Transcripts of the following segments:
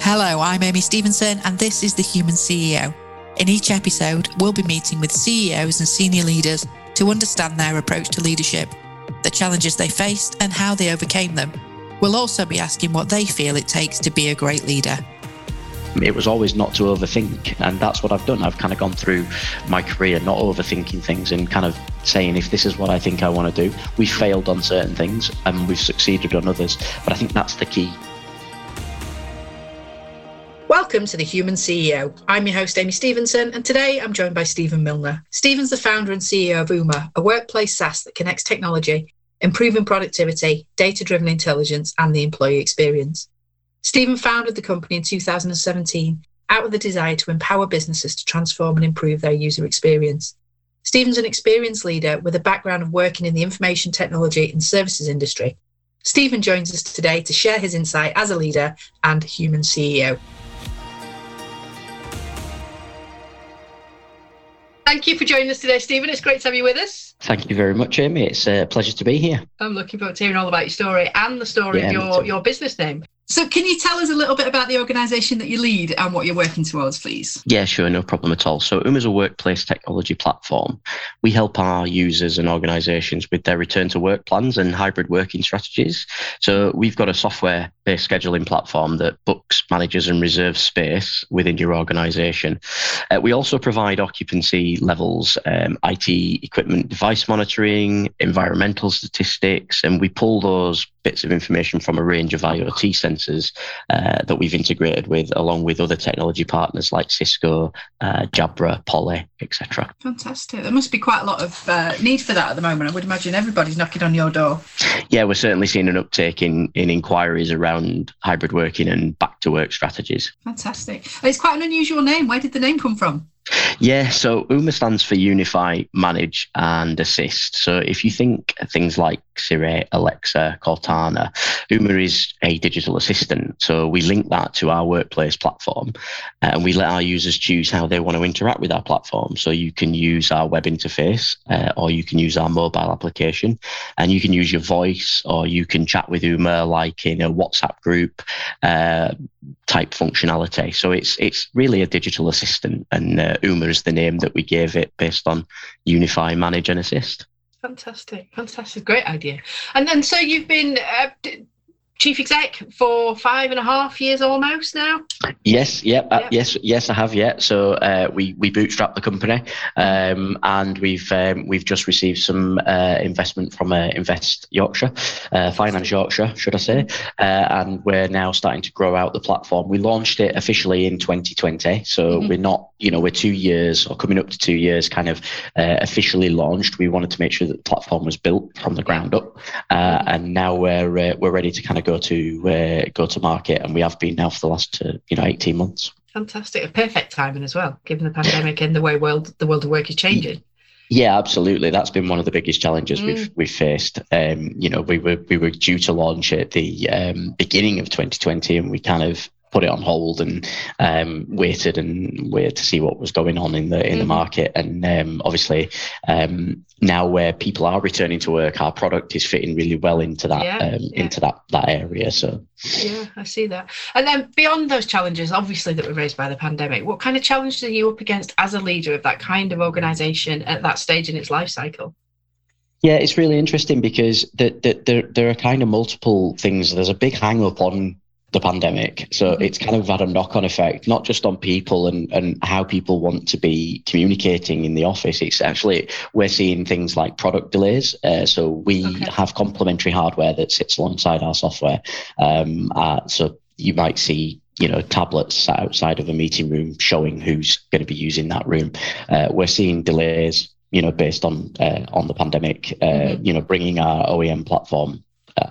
Hello, I'm Amy Stevenson, and this is The Human CEO. In each episode, we'll be meeting with CEOs and senior leaders to understand their approach to leadership, the challenges they faced, and how they overcame them. We'll also be asking what they feel it takes to be a great leader. It was always not to overthink, and that's what I've done. I've kind of gone through my career not overthinking things and kind of saying, if this is what I think I want to do, we've failed on certain things and we've succeeded on others. But I think that's the key. Welcome to The Human CEO. I'm your host, Amy Stevenson, and today I'm joined by Stephen Milner. Stephen's the founder and CEO of Uma, a workplace SaaS that connects technology, improving productivity, data driven intelligence, and the employee experience. Stephen founded the company in 2017 out of the desire to empower businesses to transform and improve their user experience. Stephen's an experienced leader with a background of working in the information technology and services industry. Stephen joins us today to share his insight as a leader and human CEO. Thank you for joining us today, Stephen. It's great to have you with us. Thank you very much, Amy. It's a pleasure to be here. I'm looking forward to hearing all about your story and the story yeah, of your, your business name. So, can you tell us a little bit about the organisation that you lead and what you're working towards, please? Yeah, sure, no problem at all. So, UMA is a workplace technology platform. We help our users and organisations with their return to work plans and hybrid working strategies. So, we've got a software based scheduling platform that books, manages, and reserves space within your organisation. Uh, we also provide occupancy levels, um, IT equipment device monitoring, environmental statistics, and we pull those bits of information from a range of IoT sensors uh, that we've integrated with, along with other technology partners like Cisco, uh, Jabra, Poly, etc. Fantastic. There must be quite a lot of uh, need for that at the moment. I would imagine everybody's knocking on your door. Yeah, we're certainly seeing an uptake in, in inquiries around hybrid working and back to work strategies. Fantastic. It's quite an unusual name. Where did the name come from? Yeah, so UMA stands for Unify, Manage, and Assist. So if you think things like Siri, Alexa, Cortana, UMA is a digital assistant. So we link that to our workplace platform and we let our users choose how they want to interact with our platform. So you can use our web interface uh, or you can use our mobile application and you can use your voice or you can chat with UMA like in a WhatsApp group. Uh, type functionality. So it's it's really a digital assistant, and uh, Uma is the name that we gave it based on Unify, Manage, and Assist. Fantastic, fantastic, great idea. And then, so you've been uh, chief exec for five and a half years almost now. Yes, yep, uh, yes, yes, I have. Yeah, so uh, we we bootstrapped the company, um, and we've um, we've just received some uh, investment from uh, Invest Yorkshire, uh, Finance Yorkshire, should I say? Uh, and we're now starting to grow out the platform. We launched it officially in 2020, so mm-hmm. we're not, you know, we're two years or coming up to two years, kind of officially launched. We wanted to make sure that the platform was built from the ground up, mm-hmm. and now we're we're ready to kind of go to uh, go to market, and we have been now for the last uh, you know eighteen months. Fantastic, a perfect timing as well, given the pandemic and the way world the world of work is changing. Yeah, absolutely. That's been one of the biggest challenges mm. we've we've faced. Um, you know, we were we were due to launch at the um, beginning of 2020, and we kind of put it on hold and um, waited and waited to see what was going on in the in mm-hmm. the market. And um, obviously, um, now where people are returning to work, our product is fitting really well into that yeah, um, yeah. into that that area. So yeah, I see that. And then beyond those challenges, obviously that were raised by the pandemic, what kind of challenges are you up against as a leader of that kind of organisation at that stage in its life cycle? Yeah, it's really interesting because the, the, there, there are kind of multiple things. There's a big hang up on the pandemic. So mm-hmm. it's kind of had a knock on effect, not just on people and, and how people want to be communicating in the office. It's actually, we're seeing things like product delays. Uh, so we okay. have complementary hardware that sits alongside our software. Um, uh, so you might see you know tablets outside of a meeting room showing who's going to be using that room uh, we're seeing delays you know based on uh, on the pandemic uh, mm-hmm. you know bringing our OEM platform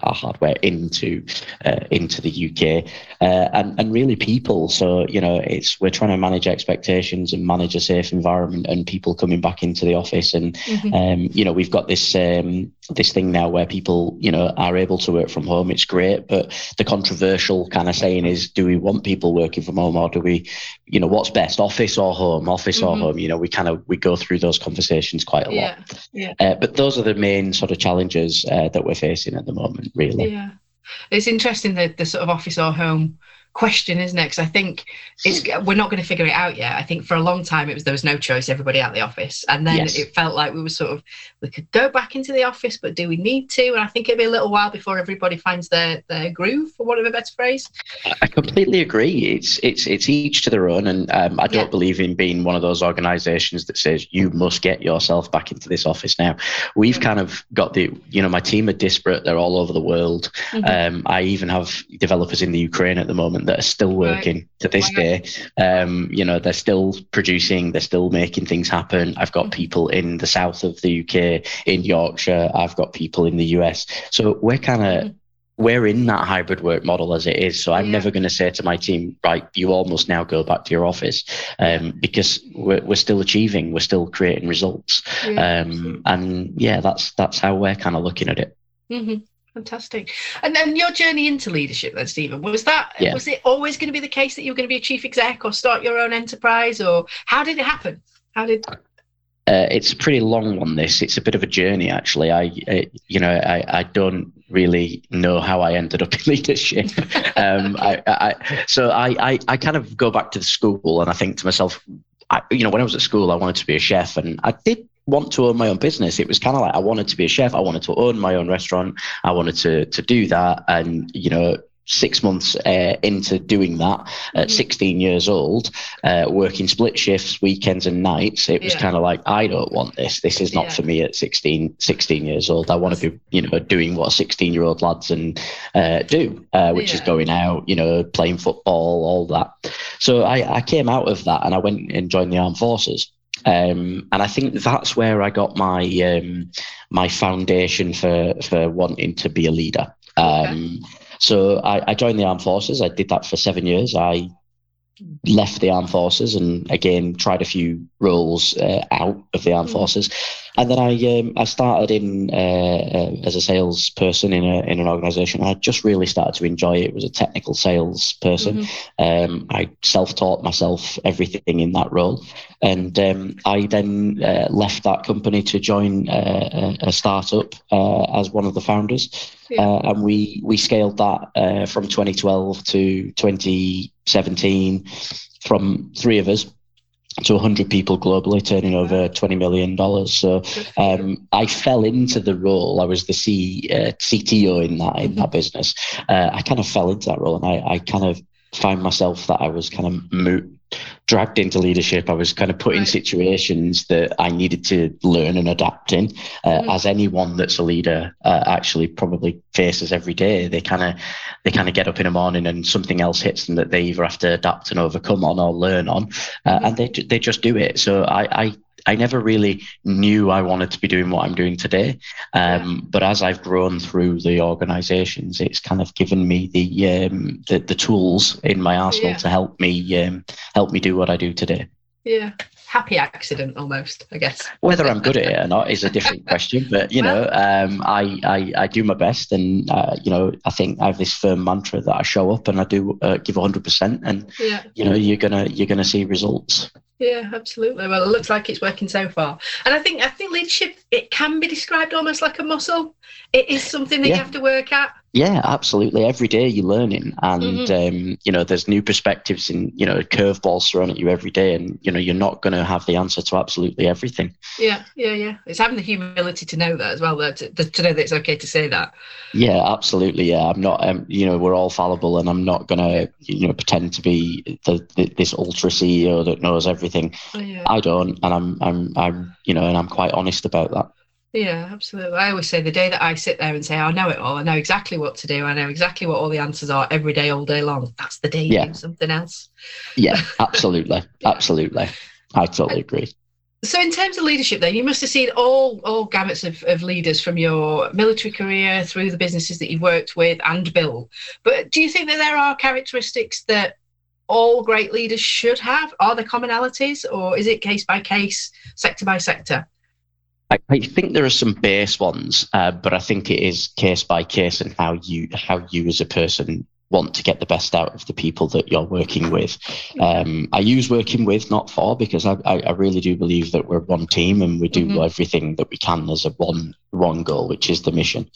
our hardware into uh, into the UK uh, and and really people. So you know, it's we're trying to manage expectations and manage a safe environment and people coming back into the office. And mm-hmm. um, you know, we've got this um, this thing now where people you know are able to work from home. It's great, but the controversial kind of saying is, do we want people working from home or do we, you know, what's best, office or home, office mm-hmm. or home? You know, we kind of we go through those conversations quite a yeah. lot. Yeah. Uh, but those are the main sort of challenges uh, that we're facing at the moment, really. Yeah, it's interesting that the sort of office or home question, isn't it? Because I think it's we're not going to figure it out yet. I think for a long time it was there was no choice, everybody at the office, and then yes. it felt like we were sort of we could go back into the office, but do we need to? And I think it'll be a little while before everybody finds their their groove, for want of a better phrase. I completely agree. It's it's it's each to their own, and um, I don't yeah. believe in being one of those organisations that says you must get yourself back into this office now. We've yeah. kind of got the you know my team are disparate; they're all over the world. Mm-hmm. Um, I even have developers in the Ukraine at the moment that are still working right. to this day. Um, you know, they're still producing, they're still making things happen. I've got mm-hmm. people in the south of the UK, in Yorkshire. I've got people in the US. So we're kind of mm-hmm we're in that hybrid work model as it is. So I'm yeah. never going to say to my team, right, you all must now go back to your office um, because we're, we're still achieving, we're still creating results. Yeah. Um, and yeah, that's that's how we're kind of looking at it. Mm-hmm. Fantastic. And then your journey into leadership, then, Stephen, was that yeah. was it always going to be the case that you were going to be a chief exec or start your own enterprise, or how did it happen? How did? Uh, it's a pretty long one. This it's a bit of a journey, actually. I, I you know, I, I don't really know how I ended up in leadership. um, I, I, so I, I, I kind of go back to the school and I think to myself, I, you know, when I was at school, I wanted to be a chef, and I did want to own my own business. It was kind of like I wanted to be a chef. I wanted to own my own restaurant. I wanted to to do that, and you know, six months uh, into doing that at mm-hmm. 16 years old, uh, working split shifts, weekends and nights, it was yeah. kind of like, I don't want this. This is not yeah. for me at 16, 16 years old. I want to be, you know, doing what 16 year old lads and uh, do, uh, which yeah. is going out, you know, playing football, all that. So I, I came out of that and I went and joined the armed forces. Um, and I think that's where I got my um, my foundation for for wanting to be a leader. Um, okay. So I, I, joined the armed forces. I did that for seven years. I left the armed forces and again tried a few roles uh, out of the armed mm. forces and then I um, I started in uh, uh, as a salesperson in a in an organisation. I just really started to enjoy it. it was a technical salesperson. Mm-hmm. Um, I self taught myself everything in that role, and um, I then uh, left that company to join uh, a, startup uh, as one of the founders, yeah. Uh, and we we scaled that from 2012 to 2017 from three of us to 100 people globally, turning over 20 million dollars. So um, I fell into the role. I was the C, uh, CTO in that in that mm-hmm. business. Uh, I kind of fell into that role, and I, I kind of find myself that I was kind of mo- dragged into leadership. I was kind of put right. in situations that I needed to learn and adapt in, uh, mm-hmm. as anyone that's a leader uh, actually probably faces every day. They kind of they kind of get up in the morning and something else hits them that they either have to adapt and overcome on or learn on, uh, mm-hmm. and they they just do it. So I, I I never really knew I wanted to be doing what I'm doing today. Um, but as I've grown through the organisations, it's kind of given me the um, the, the, tools in my arsenal yeah. to help me um, help me do what I do today. Yeah, happy accident almost, I guess. Whether I'm good at it or not is a different question. But you well, know, um, I, I I do my best, and uh, you know, I think I have this firm mantra that I show up and I do uh, give 100, percent and yeah. you know, you're gonna you're gonna see results. Yeah, absolutely. Well, it looks like it's working so far, and I think I think leadership it can be described almost like a muscle. It is something that yeah. you have to work at. Yeah, absolutely. Every day you're learning, and mm-hmm. um, you know there's new perspectives and you know curveballs thrown at you every day, and you know you're not going to have the answer to absolutely everything. Yeah, yeah, yeah. It's having the humility to know that as well, though, to, to know that it's okay to say that. Yeah, absolutely. Yeah, I'm not. Um, you know, we're all fallible, and I'm not going to you know pretend to be the, the, this ultra CEO that knows everything. Oh, yeah. I don't, and I'm I'm I'm you know, and I'm quite honest about that. Yeah, absolutely. I always say the day that I sit there and say, I know it all, I know exactly what to do, I know exactly what all the answers are every day, all day long, that's the day yeah. you do something else. Yeah, absolutely. absolutely. I totally agree. So, in terms of leadership, then you must have seen all all gamuts of, of leaders from your military career through the businesses that you've worked with and Bill. But do you think that there are characteristics that all great leaders should have? Are there commonalities, or is it case by case, sector by sector? I, I think there are some base ones, uh, but I think it is case by case and how you how you as a person want to get the best out of the people that you're working with. Um, I use working with, not for, because I, I, really do believe that we're one team and we do mm-hmm. everything that we can as a one one goal, which is the mission.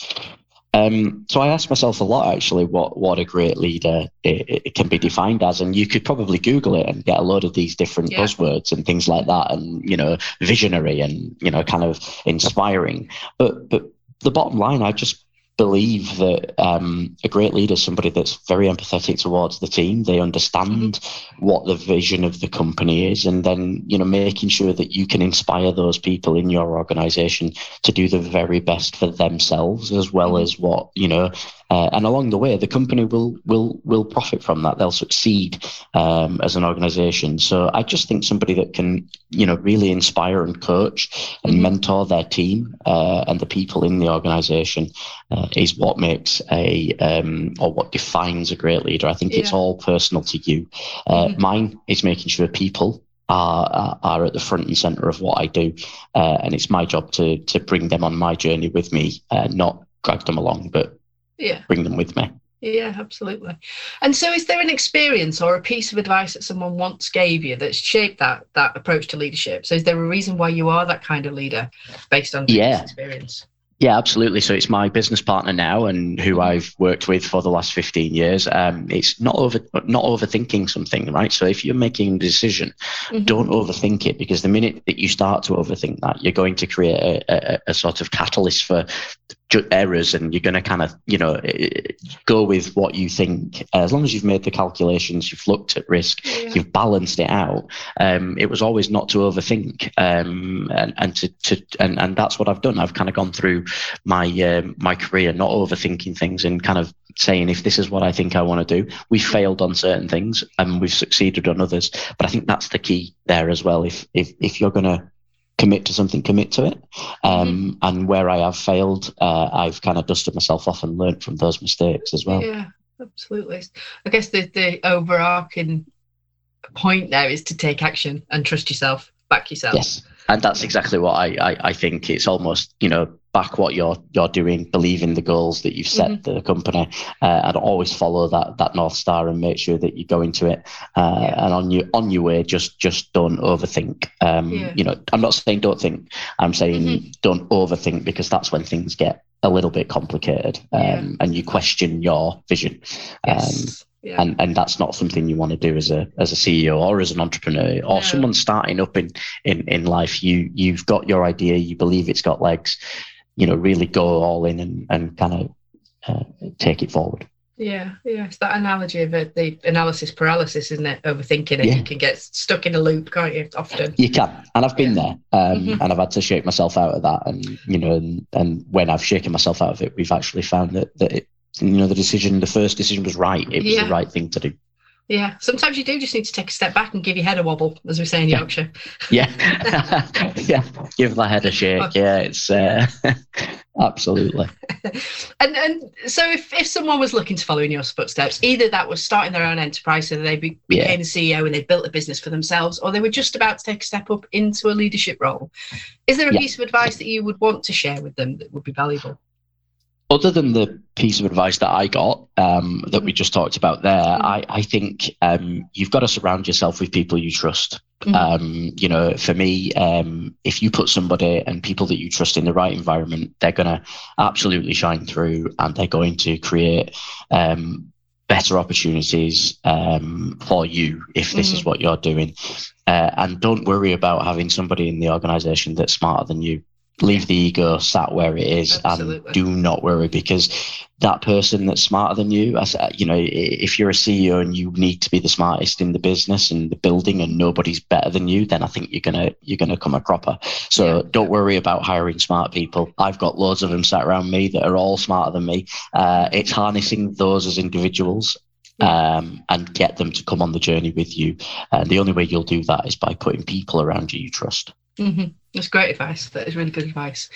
Um, so I asked myself a lot actually what what a great leader it, it, can be defined as, and you could probably Google it and get a lot of these different yeah. buzzwords and things like that, and you know, visionary and you know, kind of inspiring. But but the bottom line, I just believe that um, a great leader is somebody that's very empathetic towards the team. They understand mm-hmm. what the vision of the company is, and then you know making sure that you can inspire those people in your organisation to do the very best for themselves as well mm-hmm. as what you know uh, and along the way, the company will will will profit from that. They'll succeed um, as an organisation. So I just think somebody that can, you know, really inspire and coach and mm-hmm. mentor their team uh, and the people in the organisation uh, is what makes a um, or what defines a great leader. I think yeah. it's all personal to you. Uh, mm-hmm. Mine is making sure people are, are at the front and center of what I do, uh, and it's my job to to bring them on my journey with me, uh, not drag them along, but yeah bring them with me yeah absolutely and so is there an experience or a piece of advice that someone once gave you that's shaped that that approach to leadership so is there a reason why you are that kind of leader based on yeah experience yeah, absolutely. So it's my business partner now, and who I've worked with for the last fifteen years. Um, it's not over, not overthinking something, right? So if you're making a decision, mm-hmm. don't overthink it because the minute that you start to overthink that, you're going to create a, a, a sort of catalyst for errors and you're going to kind of you know go with what you think. As long as you've made the calculations you've looked at risk yeah. you've balanced it out um, it was always not to overthink um, and, and to, to and, and that's what i've done. I've kind of gone through my um, my career not overthinking things and kind of saying if this is what i think i want to do we've failed on certain things and we've succeeded on others. But i think that's the key there as well. If if, if you're going to commit to something, commit to it. Um, mm-hmm. And where I have failed, uh, I've kind of dusted myself off and learned from those mistakes as well. Yeah, absolutely. I guess the, the overarching point there is to take action and trust yourself, back yourself. Yes. And that's exactly what I, I, I think. It's almost, you know, back what you're you're doing, believe in the goals that you've set mm-hmm. the company, uh, and always follow that that north star and make sure that you go into it. Uh, yeah. And on your on your way, just just don't overthink. Um, yeah. You know, I'm not saying don't think. I'm saying mm-hmm. don't overthink because that's when things get a little bit complicated, um, yeah. and you question your vision. Yes. Um, yeah. And and that's not something you want to do as a as a CEO or as an entrepreneur or no. someone starting up in, in in life. You you've got your idea, you believe it's got legs you know, really go all in and, and kind of uh, take it forward. Yeah, yeah, it's that analogy of it, the analysis paralysis, isn't it? Overthinking it, yeah. you can get stuck in a loop, can't you? Often you can, and I've been yeah. there, um, mm-hmm. and I've had to shake myself out of that. And you know, and, and when I've shaken myself out of it, we've actually found that that it, you know, the decision, the first decision was right. It was yeah. the right thing to do. Yeah, sometimes you do just need to take a step back and give your head a wobble, as we say in Yorkshire. Yeah, yeah, give the head a shake. Yeah, it's uh, absolutely. and and so if, if someone was looking to follow in your footsteps, either that was starting their own enterprise, so they be, became yeah. a CEO and they built a business for themselves, or they were just about to take a step up into a leadership role. Is there a yeah. piece of advice that you would want to share with them that would be valuable? Other than the piece of advice that I got um, that we just talked about there, mm-hmm. I, I think um, you've got to surround yourself with people you trust. Mm-hmm. Um, you know, for me, um, if you put somebody and people that you trust in the right environment, they're going to absolutely shine through and they're going to create um, better opportunities um, for you if this mm-hmm. is what you're doing. Uh, and don't worry about having somebody in the organization that's smarter than you leave the ego sat where it is Absolutely. and do not worry because that person that's smarter than you as you know if you're a ceo and you need to be the smartest in the business and the building and nobody's better than you then i think you're gonna you're gonna come a cropper so yeah. don't worry about hiring smart people i've got loads of them sat around me that are all smarter than me uh, it's harnessing those as individuals um, and get them to come on the journey with you. And the only way you'll do that is by putting people around you you trust. Mm-hmm. That's great advice. That is really good advice.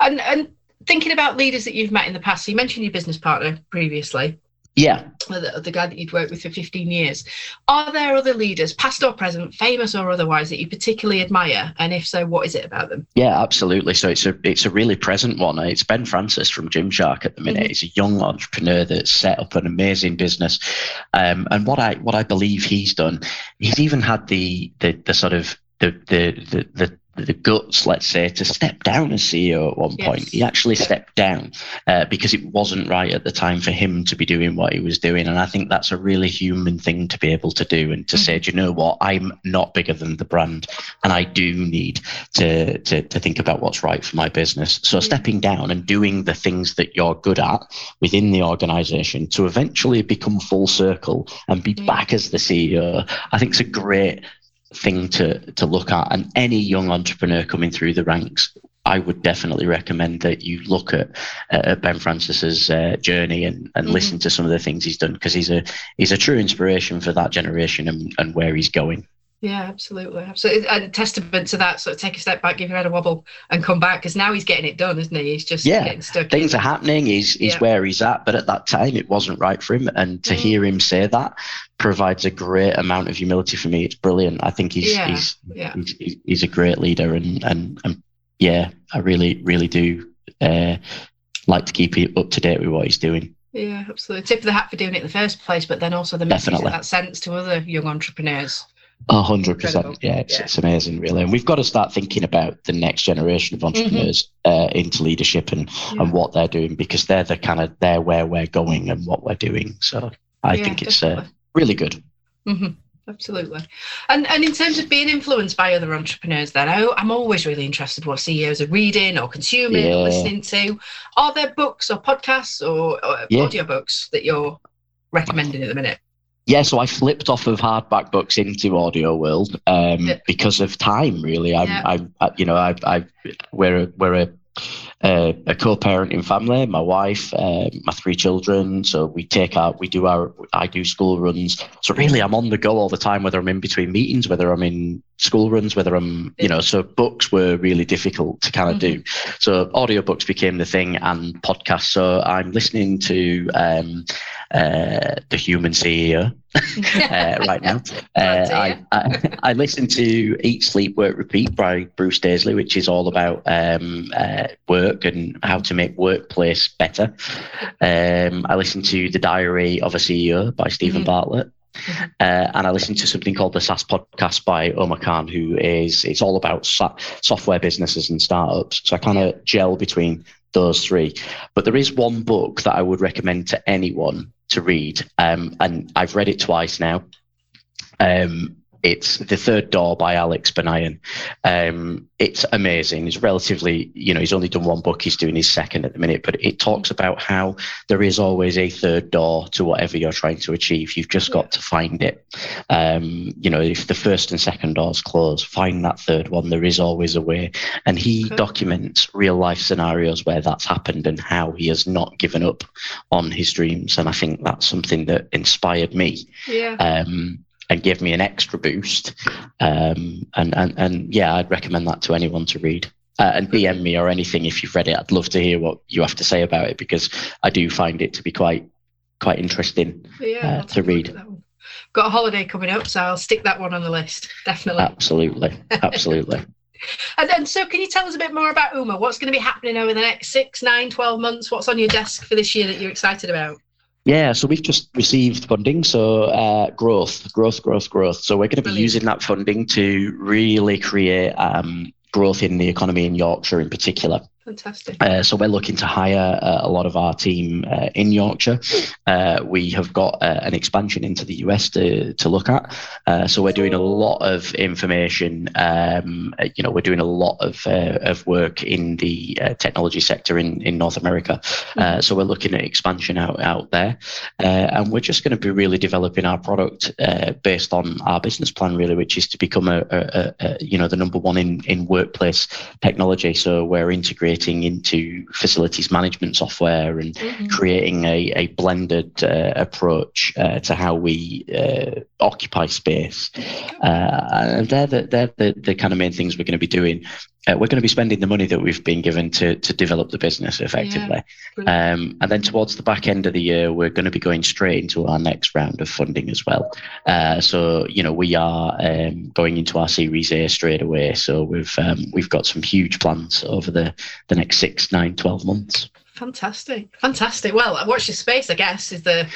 And and thinking about leaders that you've met in the past, so you mentioned your business partner previously. Yeah. The, the, guy that you'd worked with for 15 years. Are there other leaders, past or present, famous or otherwise, that you particularly admire? And if so, what is it about them? Yeah, absolutely. So it's a it's a really present one. It's Ben Francis from Gymshark at the minute. Mm-hmm. He's a young entrepreneur that's set up an amazing business. Um, and what I what I believe he's done, he's even had the the the sort of the, the the the guts, let's say, to step down as CEO at one point. He actually stepped down uh, because it wasn't right at the time for him to be doing what he was doing. And I think that's a really human thing to be able to do and to mm-hmm. say, do you know what? I'm not bigger than the brand, and I do need to to, to think about what's right for my business. So mm-hmm. stepping down and doing the things that you're good at within the organization to eventually become full circle and be mm-hmm. back as the CEO, I think it's a great thing to to look at. And any young entrepreneur coming through the ranks, I would definitely recommend that you look at, uh, Ben Francis's uh, journey and, and mm-hmm. listen to some of the things he's done because he's a he's a true inspiration for that generation and, and where he's going. Yeah, absolutely. Absolutely. A testament to that, sort of take a step back, give your head a wobble and come back because now he's getting it done, isn't he? He's just yeah, getting stuck. Things in. are happening. He's, he's yeah. where he's at. But at that time, it wasn't right for him. And to mm. hear him say that provides a great amount of humility for me. It's brilliant. I think he's, yeah. He's, yeah. he's, he's, a great leader. And, and, and yeah, I really, really do uh, like to keep up to date with what he's doing. Yeah, absolutely. Tip of the hat for doing it in the first place, but then also the message Definitely. that, that sends to other young entrepreneurs. A hundred percent. Yeah, it's, yeah. it's amazing, really. And we've got to start thinking about the next generation of mm-hmm. entrepreneurs mm-hmm. uh, into leadership and, yeah. and what they're doing because they're the kind of they're where we're going and what we're doing. So I yeah, think it's uh, really good. Mm-hmm. Absolutely. And and in terms of being influenced by other entrepreneurs, then I, am always really interested what CEOs are reading or consuming or listening to. Are there books or podcasts or, or audiobooks that you're recommending at the minute? Yeah, so I flipped off of hardback books into audio world um, because of time. Really, I'm, yeah. I, I, you know, I, I, we're a, we're a, a, a co-parenting family. My wife, uh, my three children. So we take out, we do our, I do school runs. So really, I'm on the go all the time, whether I'm in between meetings, whether I'm in school runs, whether I'm, you know, so books were really difficult to kind of mm-hmm. do. So audiobooks became the thing, and podcasts. So I'm listening to. Um, uh, the human CEO uh, right now. Uh, I, I, I, listen to Eat, Sleep, Work, Repeat by Bruce Daisley, which is all about um, uh, work and how to make workplace better. Um, I listen to The Diary of a CEO by Steven mm-hmm. Bartlett. Mm-hmm. Uh, and I listened to something called the SaaS podcast by Omer Khan, who is it's all about sa- software businesses and startups. So I kind of gel between those three. But there is one book that I would recommend to anyone to read, um, and I've read it twice now. Um, it's The Third Door by Alex Banayan. Um, it's amazing. It's relatively, you know, he's only done one book. He's doing his second at the minute, but it talks about how there is always a third door to whatever you're trying to achieve. You've just got to find it. Um, you know, if the first and second doors close, find that third one. There is always a way. And he documents real life scenarios where that's happened and how he has not given up on his dreams. And I think that's something that inspired me. Yeah. Um, and give me an extra boost. Um, and, and, and yeah, I'd recommend that to anyone to read. Uh, and DM me or anything if you've read it. I'd love to hear what you have to say about it because I do find it to be quite quite interesting yeah, uh, to read. Got a holiday coming up, so I'll stick that one on the list. Definitely. Absolutely, absolutely. and then, so can you tell us a bit more about Uma? What's going to be happening over the next six, nine, 12 months? What's on your desk for this year that you're excited about? Yeah, so we've just received funding. So uh, growth, growth, growth, growth. So we're going to be using that funding to really create um, growth in the economy in Yorkshire in particular. Fantastic. Uh, so we're looking to hire uh, a lot of our team uh, in Yorkshire. Uh, we have got uh, an expansion into the US to, to look at. Uh, so we're doing a lot of information. Um, you know, we're doing a lot of of work in the technology sector in, in North America. Mm-hmm. so we're looking at expansion out out there, and we're just going to be really developing our product based on our business plan, really, which is to become a, a, a you know the number one in in workplace technology. So we're integrating into facilities management software and mm-hmm. creating a, a blended uh, approach uh, to how we uh, occupy space. Uh, and they're, the, they're the, the kind of main things we're going to be doing. Uh, we're going to be spending the money that we've been given to to develop the business effectively. Yeah, um, and then towards the back end of the year, we're going to be going straight into our next round of funding as well. Uh, so you know we are um, going into our Series A straight away. So we've um, we've got some huge plans over the the next six, nine, 12 months. Fantastic, fantastic. Well, watch your space. I guess is the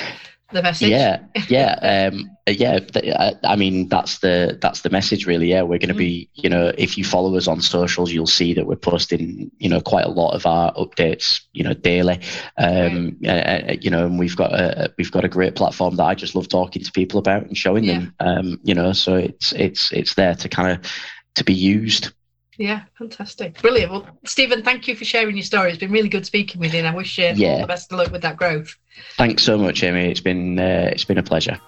the message. Yeah, yeah, um, yeah. I, I, mean, that's the that's the message, really. Yeah, we're going to mm. be, you know, if you follow us on socials, you'll see that we're posting, you know, quite a lot of our updates, you know, daily. Um, right. uh, you know, and we've got a we've got a great platform that I just love talking to people about and showing yeah. them. Um, you know, so it's it's it's there to kind of to be used. Yeah, fantastic. Brilliant. Well, Stephen, thank you for sharing your story. It's been really good speaking with you, and I wish you yeah. all the best of luck with that growth. Thanks so much, Amy. It's been uh, it's been a pleasure.